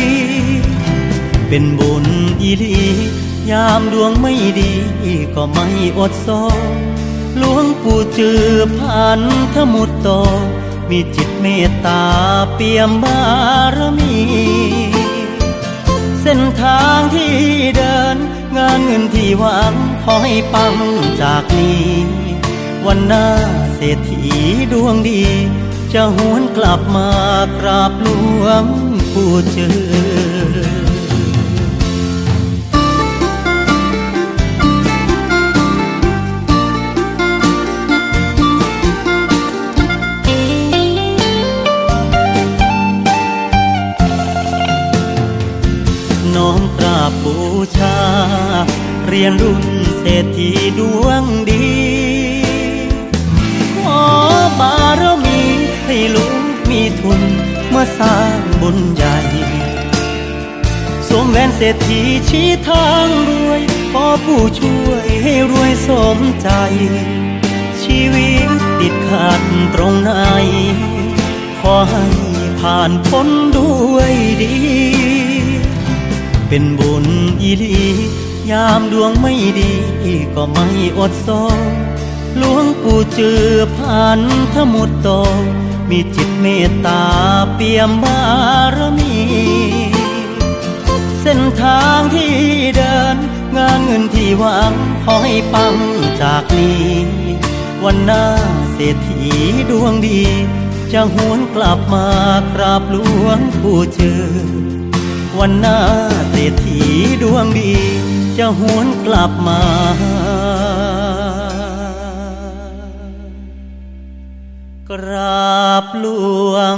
เป็นบุญอีลียามดวงไม่ดีก็ไม่อดซอหลวงปู่จือผ่านทมุตโต มีจิตเมตตาเปี่ยมบารมี เส้นทางที่เดิน งานเงินที่หวังขอให้ปังจากนี้ วันหน้าเศรษฐีดวงดี จะหวนกลับมากราบหลวงผู้เจอ บบูชา เรียนรุ่นเศรษฐีดวงดี ขอบารมีให้ลุงมีทุนเมื่อสร้างบุญใหญ่สวมแหวนเศรษฐีชี้ทางรวยขอผู้ช่วยให้รวยสมใจ ชีวิตติดขัดตรงไหน ขอให้ผ่านพ้นด้วยดี เป็นบุญอีลี ยามดวงไม่ดีก็ไม่อดโซหลวงปู่เจือพันธมุตโต มีจิตเมตตาเปี่ยมบารมี เส้นทางที่เดิน งานเงินที่วังขอให้ปังจากนี้ วันหน้าเศรษฐีดวงดี จะหวนกลับมากราบหลวงปู่เจือ วันหน้าเศรษฐีดวงดี จะหวนกลับมากราบหลวง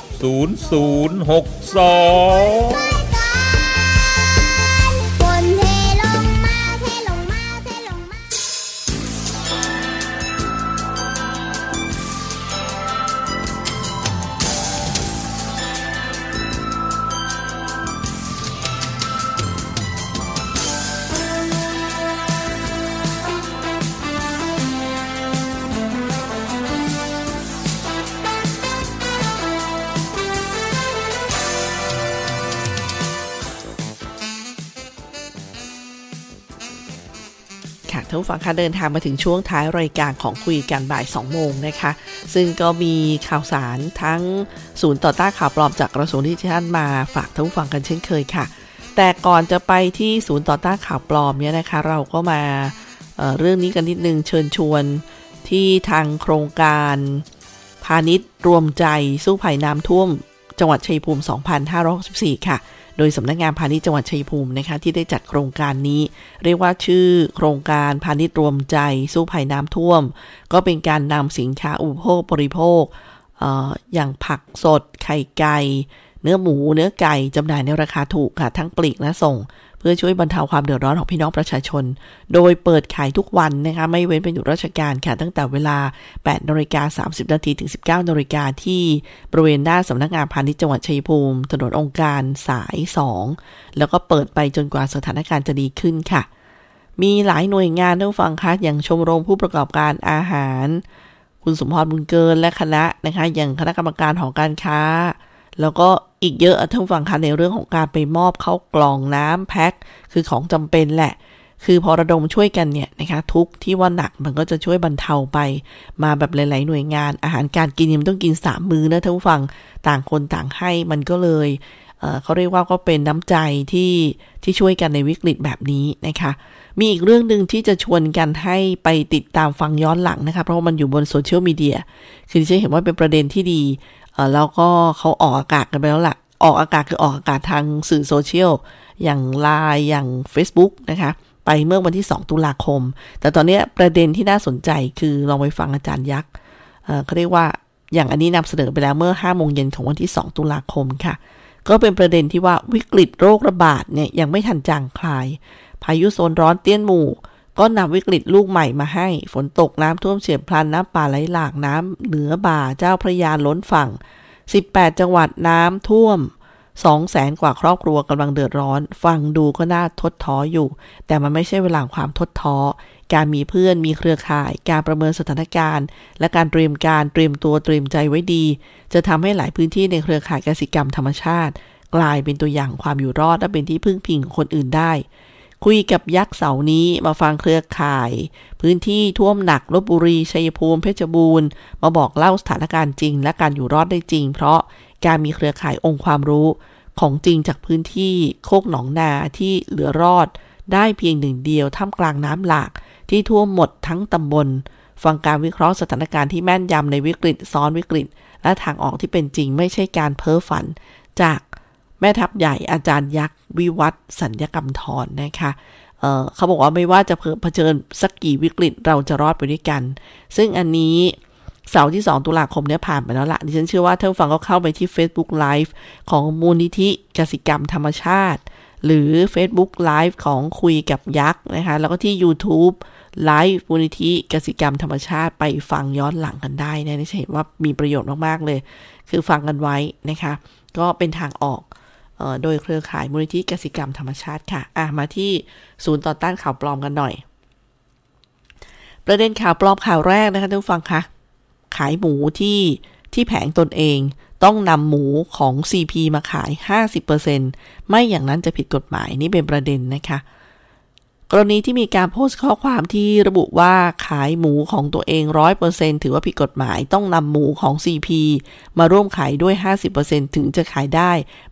0062 ฟังคะเดินทางมาถึงช่วงท้ายรายการของคุยกันบ่าย 2 โมงนะคะ ซึ่งก็มีข่าวสารทั้งศูนย์ต่อต้านข่าวปลอมจากกระทรวงดิจิทัลมาฝากท่านผู้ฟังกันเช่นเคยค่ะ แต่ก่อนจะไปที่ศูนย์ต่อต้านข่าวปลอมเนี่ยนะคะ เราก็มาเเรื่องนี้กันนิดนึงเชิญชวนที่ทางโครงการ พาณิชย์รวมใจสู้ภัยน้ำท่วม จังหวัดชัยภูมิ 2564 ค่ะ โดยสำนักงานพาณิชย์จังหวัดชัยภูมินะคะที่ได้จัดโครงการนี้ เรียกว่าชื่อโครงการพาณิชย์รวมใจสู้ภัยน้ำท่วม ก็เป็นการนำสินค้าอุปโภคบริโภคอออย่างผักสดไข่ไก่ เนื้อหมูเนื้อไก่จำหน่ายในราคาถูกค่ะ ทั้งปลีกและส่ง เพื่อช่วยบรรเทาความเดือดร้อนของพี่น้องประชาชน โดยเปิดขายทุกวันนะคะไม่เว้นเป็นหยุดราชการค่ะ ตั้งแต่เวลา8นาฬิกา30นาทีถึง 19นาฬิกาที่บริเวณหน้าสำนักงานพาณิชย์จังหวัดชัยภูมิ ถนนองค์การสาย 2 แล้วก็เปิดไปจนกว่าสถานการณ์จะดีขึ้นค่ะ มีหลายหน่วยงานท่านฟังคะอย่างชมรมผู้ประกอบการอาหาร คุณสมพรบุญเกินและคณะนะคะอย่างคณะกรรมการของการค้า แล้วก็ อีกเยอะท่านผู้ฟังคะในเรื่องของการไปมอบเข้ากล่องน้ำแพ็คคือของจำเป็นแหละ คือพอระดมช่วยกันเนี่ยนะคะทุกที่ว่าหนักมันก็จะช่วยบรรเทาไป มาแบบหลาย ๆ หน่วยงาน อาหารการกินยังต้องกินสามมื้อนะท่านผู้ฟังต่างคนต่างให้มันก็เลยเเขาเรียกว่าก็เป็นน้ำใจที่ที่ช่วยกันในวิกฤตแบบนี้นะคะ มีอีกเรื่องหนึ่งที่จะชวนกันให้ไปติดตามฟังย้อนหลังนะคะ เพราะว่ามันอยู่บนโซเชียลมีเดียคือดิฉันเห็นว่าเป็นประเด็นที่ดี แล้วก็เขาออกอากาศกันไปแล้วล่ะ ออกอากาศคือออกอากาศทางสื่อโซเชียล อย่าง Line อย่าง Facebook นะคะ ไปเมื่อวันที่ 2 ตุลาคม แต่ตอนนี้ประเด็นที่น่าสนใจคือลองไปฟังอาจารย์ยักษ์เอ่อเขาเรียกว่าอย่างอันนี้นำเสนอไปแล้วเมื่อ5โมงเย็นของวันที่ 2 ตุลาคมค่ะ ก็เป็นประเด็นที่ว่าวิกฤตโรคระบาดเนี่ยยังไม่ทันจางคลาย พายุโซนร้อนเตี้ยนหมู่ ก็นำวิกฤตลูกใหม่มาให้ ฝนตกน้ำท่วมเฉียบพลันน้ำป่าไหลหลากน้ำเหนือบ่าเจ้าพระยาล้นฝั่ง 18 จังหวัดน้ำท่วม2แสนกว่าครอบครัวกำลังเดือดร้อน ฟังดูก็น่าทดท้ออยู่ แต่มันไม่ใช่เวลาความทดท้อ การมีเพื่อนมีเครือข่าย การประเมินสถานการณ์ และการเตรียมการเตรียมตัวเตรียมใจไว้ดี จะทำให้หลายพื้นที่ในเครือข่ายกสิกรรมธรรมชาติ กลายเป็นตัวอย่างความอยู่รอดและเป็นที่พึ่งพิงของคนอื่นได้ คุยกับยักษ์เสานี้มาฟังเครือข่าย พื้นที่ท่วมหนักลบบุรีชัยภูมิเพชรบูรณ์ มาบอกเล่าสถานการณ์จริง และการอยู่รอดได้จริง เพราะการมีเครือข่ายองค์ความรู้ของจริงจากพื้นที่โคกหนองนาที่เหลือรอด ได้เพียงหนึ่งเดียวท่ามกลางน้ำหลากที่ท่วมหมดทั้งตำบล ฟังการวิเคราะห์สถานการณ์ที่แม่นยำในวิกฤตซ้อนวิกฤต และทางออกที่เป็นจริงไม่ใช่การเพ้อฝัน จาก แม่ทัพใหญ่อาจารย์ยักษ์วิวัฒสัญญกรรมทรนะคะเเขาบอกว่าไม่ว่าจะเผชิญสักกี่วิกฤตเราจะรอดไปด้วยกัน ซึ่งอันนี้เสาร์ที่ 2 ตุลาคมเนี่ยผ่านไปแล้วละดิฉันเชื่อว่าท่านฟังก็เข้าไปที่ Facebook Live ของมูลนิธิกสิกรรมธรรมชาติ หรือ Facebook Live ของคุยกับยักษ์นะคะ แล้วก็ที่ YouTube Live มูลนิธิกสิกรรมธรรมชาติไปฟังย้อนหลังกันได้นะนี่เห็นว่ามีประโยชน์มาก ๆ เลย คือฟังกันไว้นะคะ ก็เป็นทางออก โดยเครือข่ายมูลนิธิกสิกรรมธรรมชาติค่ะ อะ มาที่ศูนย์ต่อต้านข่าวปลอมกันหน่อย ประเด็นข่าวปลอมข่าวแรกนะคะท่านผู้ฟังคะขายหมูที่ที่แผงตนเองต้องนำหมูของ CP มาขาย 50%ไม่อย่างนั้นจะผิดกฎหมายนี่เป็นประเด็นนะคะ กรณีที่มีการโพสต์ข้อความที่ระบุว่าขายหมูของตัวเอง 100%ถือว่าผิดกฎหมายต้องนำหมูของ CP มาร่วมขายด้วย 50%ถึงจะขายได้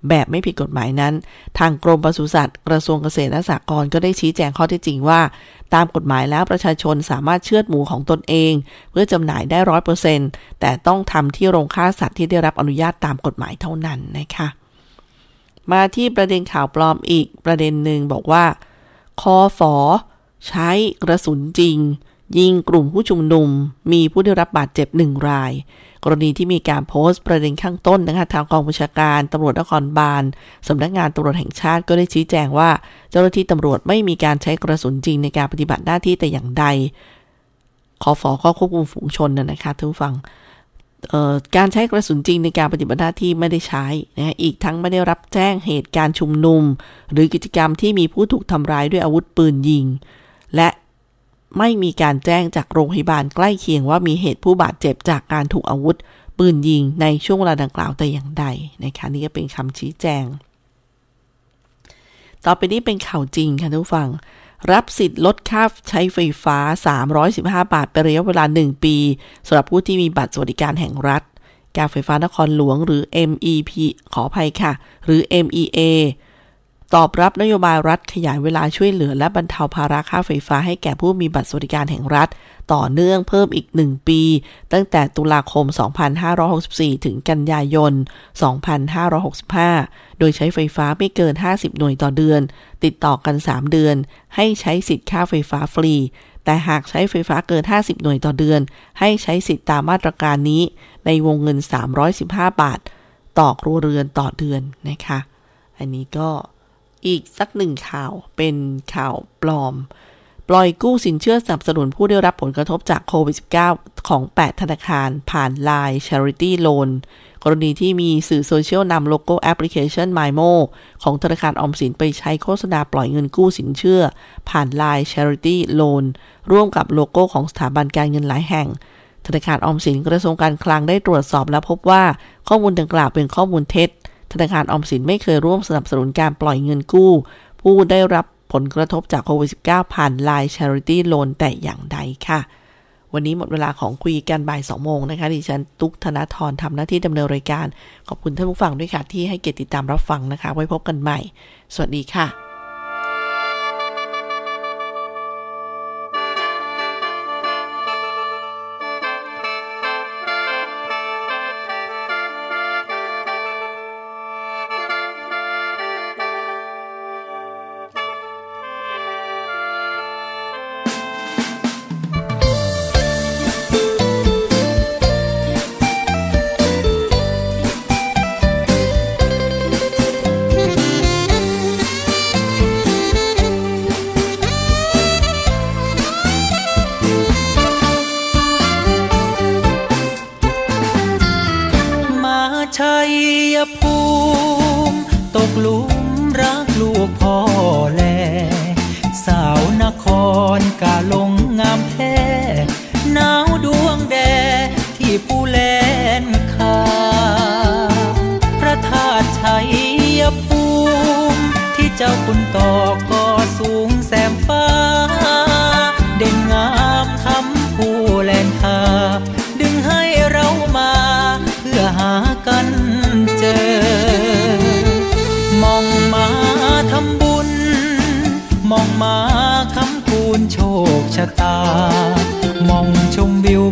แบบไม่ผิดกฎหมายนั้น ทางกรมปศุสัตว์กระทรวงเกษตรและสหกรณ์ก็ได้ชี้แจงข้อเท็จจริงว่า ตามกฎหมายแล้วประชาชนสามารถเชือดหมูของตนเอง เพื่อจำหน่ายได้ร้อยเปอร์เซ็นต์แต่ต้องทำที่โรงฆ่าสัตว์ที่ได้รับอนุญาตตามกฎหมายเท่านั้นนะคะมาที่ประเด็นข่าวปลอมอีกประเด็นหนึ่งบอกว่า คอฝอ ใช้กระสุนจริง ยิงกลุ่มผู้ชุมนุม มีผู้ได้รับบาดเจ็บหนึ่งราย กรณีที่มีการโพสต์ประเด็นข้างต้นนะคะทางกองบัญชาการตำรวจนครบาลสำนักงานตำรวจแห่งชาติก็ได้ชี้แจงว่า เจ้าหน้าที่ตำรวจไม่มีการใช้กระสุนจริงในการปฏิบัติหน้าที่แต่อย่างใดคอฟอก็ควบคุมฝูงชนนะนะคะท่านผู้ฟังเอ่อ การใช้กระสุนจริงในการปฏิบัติหน้าที่ไม่ได้ใช้นะอีกทั้งไม่ได้รับแจ้งเหตุการณ์ชุมนุม หรือกิจกรรมที่มีผู้ถูกทำร้ายด้วยอาวุธปืนยิง และไม่มีการแจ้งจากโรงพยาบาลใกล้เคียงว่ามีเหตุผู้บาดเจ็บจากการถูกอาวุธปืนยิงในช่วงเวลาดังกล่าวแต่อย่างใดนะคะนี่ก็เป็นคำชี้แจง ต่อไปนี้เป็นข่าวจริงค่ะทุกฟัง รับสิทธิ์ลดค่าใช้ไฟฟ้า 315 บาทเป็นระยะเวลา 1 ปีสำหรับผู้ที่มีบัตรสวัสดิการแห่งรัฐ การไฟฟ้านครหลวงหรือ MEP ขออภัยค่ะ หรือ MEA ตอบรับนโยบายรัฐขยายเวลาช่วยเหลือ และบรรเทาภาระค่าไฟฟ้าให้แก่ผู้มีบัตรสวัสดิการแห่งรัฐ ต่อเนื่องเพิ่มอีก 1 ปี ตั้งแต่ตุลาคม 2564 ถึงกันยายน 2565 โดยใช้ไฟฟ้าไม่เกิน 50 หน่วยต่อเดือน ติดต่อกัน 3 เดือน ให้ใช้สิทธิ์ค่าไฟฟ้าฟรี แต่หากใช้ไฟฟ้าเกิน 50 หน่วยต่อเดือน ให้ใช้สิทธิ์ตามมาตรการนี้ ในวงเงิน 315 บาท ต่อครัวเรือนต่อเดือนนะคะ อันนี้ก็ อีกสักหนึ่งข่าวเป็นข่าวปลอม ปล่อยกู้สินเชื่อสนับสนุนผู้ได้รับผลกระทบจากโควิด -19 ของ 8 ธนาคารผ่าน Line Charity Loan กรณีที่มีสื่อโซเชียลนำโลโก้แอปพลิเคชัน MyMo ของธนาคารออมสินไปใช้โฆษณาปล่อยเงินกู้สินเชื่อ ผ่าน Line Charity Loan ร่วมกับโลโก้ของสถาบันการเงินหลายแห่ง ธนาคารออมสินกระทรวงการคลังได้ตรวจสอบและพบว่าข้อมูลดังกล่าวเป็นข้อมูลเท็จ ธนาคารออมสินไม่เคยร่วมสนับสนุนการปล่อยเงินกู้ ผู้ได้รับผลกระทบจากโควิด -19 ผ่านไลน์ Charity Loan แต่อย่างใดค่ะ วันนี้หมดเวลาของคุยกันบ่าย2โมงนะคะ ดิฉันตุ๊กธนาธรทำหน้าที่ดำเนินรายการ ขอบคุณท่านผู้ฟังด้วยค่ะ ที่ให้เกียรติติดตามรับฟังนะคะ ไว้พบกันใหม่ สวัสดีค่ะ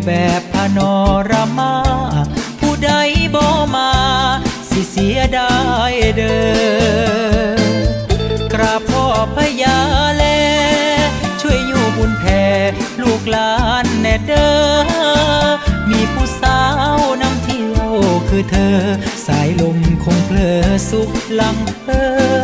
แบบพานอรามา ผู้ใดบ่มา สิเสียดายเด้อกราบพ่อพญาแล ช่วยอยู่บุญแผ่ลูกหลานแน่เด้อ มีผู้สาวนำเที่ยวคือเธอ สายลมคงเพลอสุขลังเออ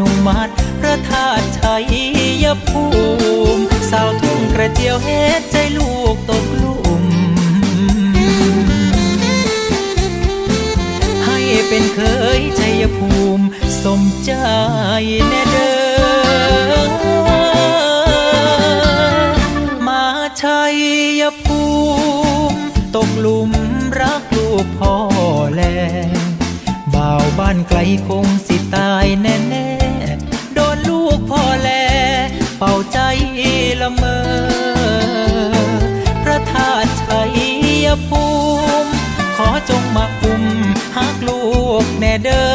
นุมัติพระธาตุชัยภูมิสาวทุ่งกระเจียวเฮ็ดใจลูกตกหลุมให้เป็นเคยชัยภูมิสมใจแน่เด้อมาชัยภูมิตกหลุมรักลูกพ่อแลบ่าวบ้านไกลคงสิตายแน่ มอ พระธาตุชัยภูมิ ขอจงมาคุมหักลูกแน่เด้อ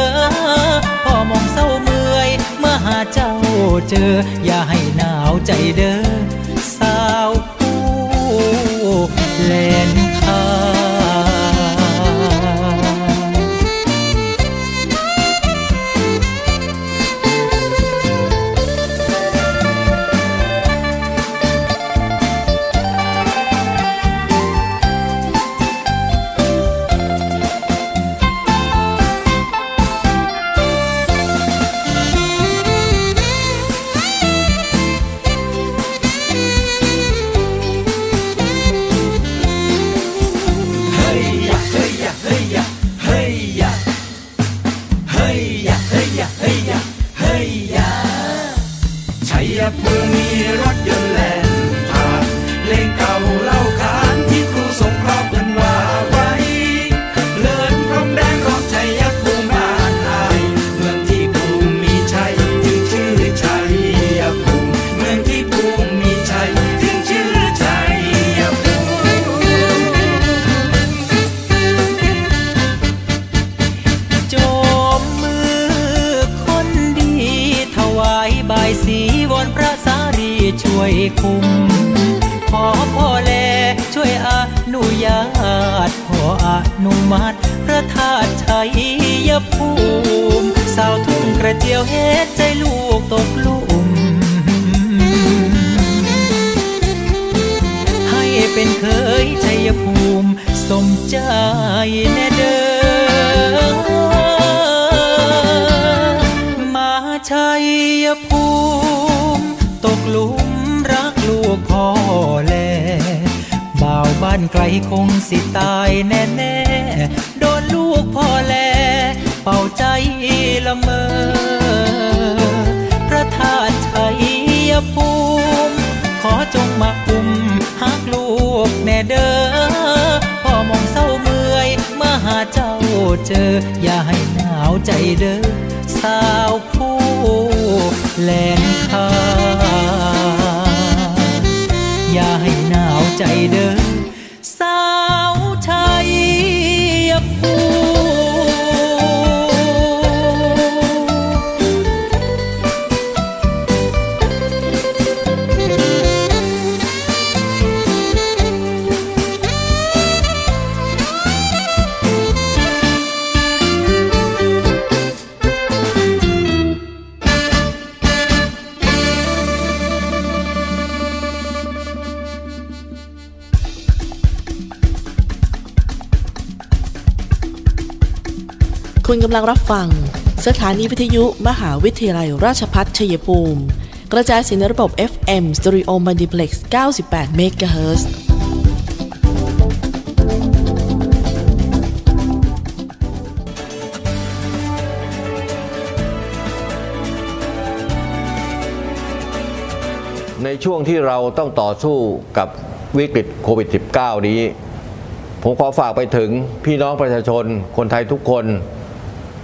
พ่อมองเศร้าเมื่อย เมื่อหาเจ้าเจอ อย่าให้หนาวใจเด้อ สาวผู้แหลงคาอย่าให้หนาวใจเด้อ กำลังรับฟัง สถานีวิทยุมหาวิทยาลัยราชพัฒชัยภูมิ กระจายเสียงในระบบ FM Stereo Multiplex 98 MHz ในช่วงที่เราต้องต่อสู้กับวิกฤตโควิด -19 นี้ ผมขอฝากไปถึงพี่น้องประชาชนคนไทยทุกคน